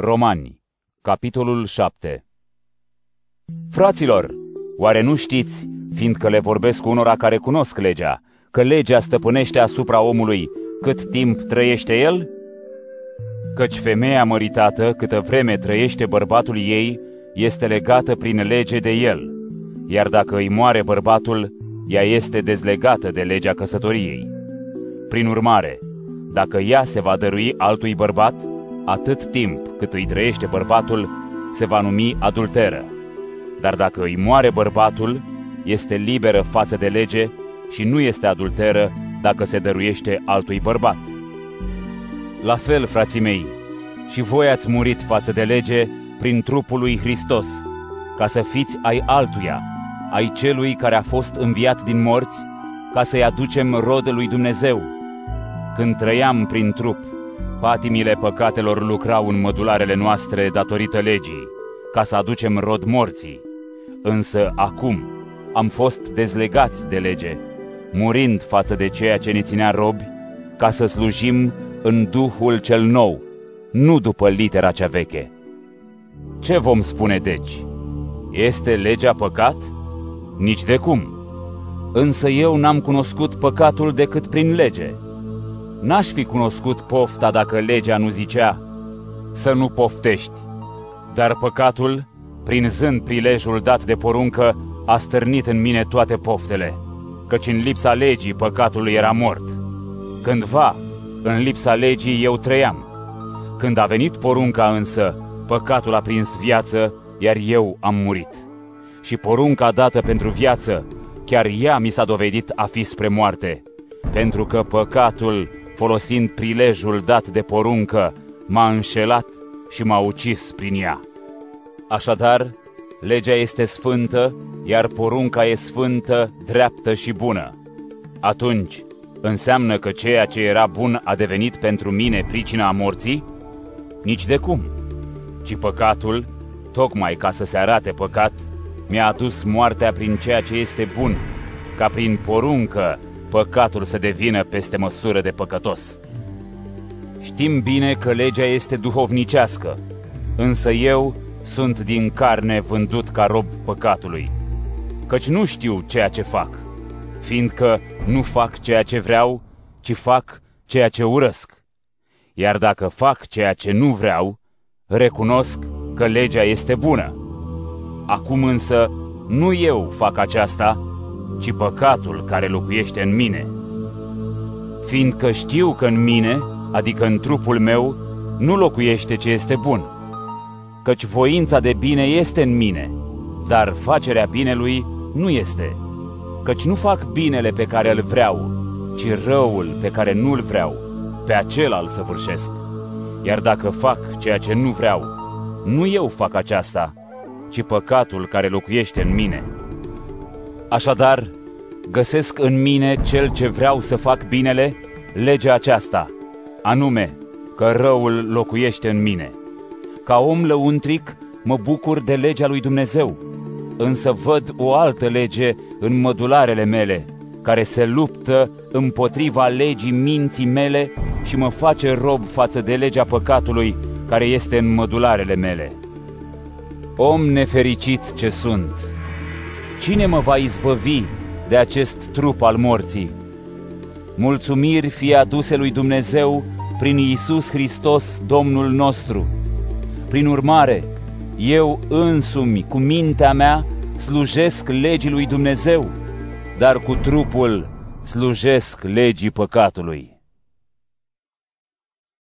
Romani, capitolul 7 Fraților, oare nu știți, fiindcă le vorbesc cu unora care cunosc legea, că legea stăpânește asupra omului cât timp trăiește el? Căci femeia măritată, câtă vreme trăiește bărbatul ei, este legată prin lege de el, iar dacă îi moare bărbatul, ea este dezlegată de legea căsătoriei. Prin urmare, dacă ea se va dărui altui bărbat, atât timp cât îi trăiește bărbatul, se va numi adulteră. Dar dacă îi moare bărbatul, este liberă față de lege și nu este adulteră dacă se dăruiește altui bărbat. La fel, frații mei, și voi ați murit față de lege prin trupul lui Hristos, ca să fiți ai altuia, ai celui care a fost înviat din morți, ca să-i aducem rod lui Dumnezeu. Când trăiam prin trup, patimile păcatelor lucrau în mădularele noastre datorită legii, ca să aducem rod morții. Însă acum am fost dezlegați de lege, murind față de ceea ce ne ținea robi, ca să slujim în Duhul cel nou, nu după litera cea veche. Ce vom spune deci? Este legea păcat? Nici de cum. Însă eu n-am cunoscut păcatul decât prin lege. N-aș fi cunoscut pofta dacă legea nu zicea să nu poftești. Dar păcatul, prinzând prilejul dat de poruncă, a stârnit în mine toate poftele, căci în lipsa legii păcatul era mort. Cândva, în lipsa legii, eu trăiam. Când a venit porunca însă, păcatul a prins viață, iar eu am murit. Și porunca dată pentru viață, chiar ea mi s-a dovedit a fi spre moarte, pentru că păcatul, folosind prilejul dat de poruncă, m-a înșelat și m-a ucis prin ea. Așadar, legea este sfântă, iar porunca e sfântă, dreaptă și bună. Atunci, înseamnă că ceea ce era bun a devenit pentru mine pricina a morții? Nici de cum, ci păcatul, tocmai ca să se arate păcat, mi-a adus moartea prin ceea ce este bun, ca prin poruncă păcatul să devină peste măsură de păcătos. Știm bine că legea este duhovnicească, însă eu sunt din carne vândut ca rob păcatului, căci nu știu ceea ce fac, fiindcă nu fac ceea ce vreau, ci fac ceea ce urăsc. Iar dacă fac ceea ce nu vreau, recunosc că legea este bună. Acum însă nu eu fac aceasta, ci păcatul care locuiește în mine. Fiindcă știu că în mine, adică în trupul meu, nu locuiește ce este bun. Căci voința de bine este în mine, dar facerea binelui nu este. Căci nu fac binele pe care îl vreau, ci răul pe care nu-l vreau, pe acela îl săvârșesc. Iar dacă fac ceea ce nu vreau, nu eu fac aceasta, ci păcatul care locuiește în mine. Așadar, găsesc în mine cel ce vreau să fac binele, legea aceasta, anume că răul locuiește în mine. Ca om lăuntric, mă bucur de legea lui Dumnezeu, însă văd o altă lege în mădularele mele, care se luptă împotriva legii minții mele și mă face rob față de legea păcatului care este în mădularele mele. Om nefericit ce sunt! Cine mă va izbăvi de acest trup al morții? Mulțumiri fie aduse lui Dumnezeu prin Iisus Hristos, Domnul nostru. Prin urmare, eu însumi, cu mintea mea, slujesc legii lui Dumnezeu, dar cu trupul slujesc legii păcatului.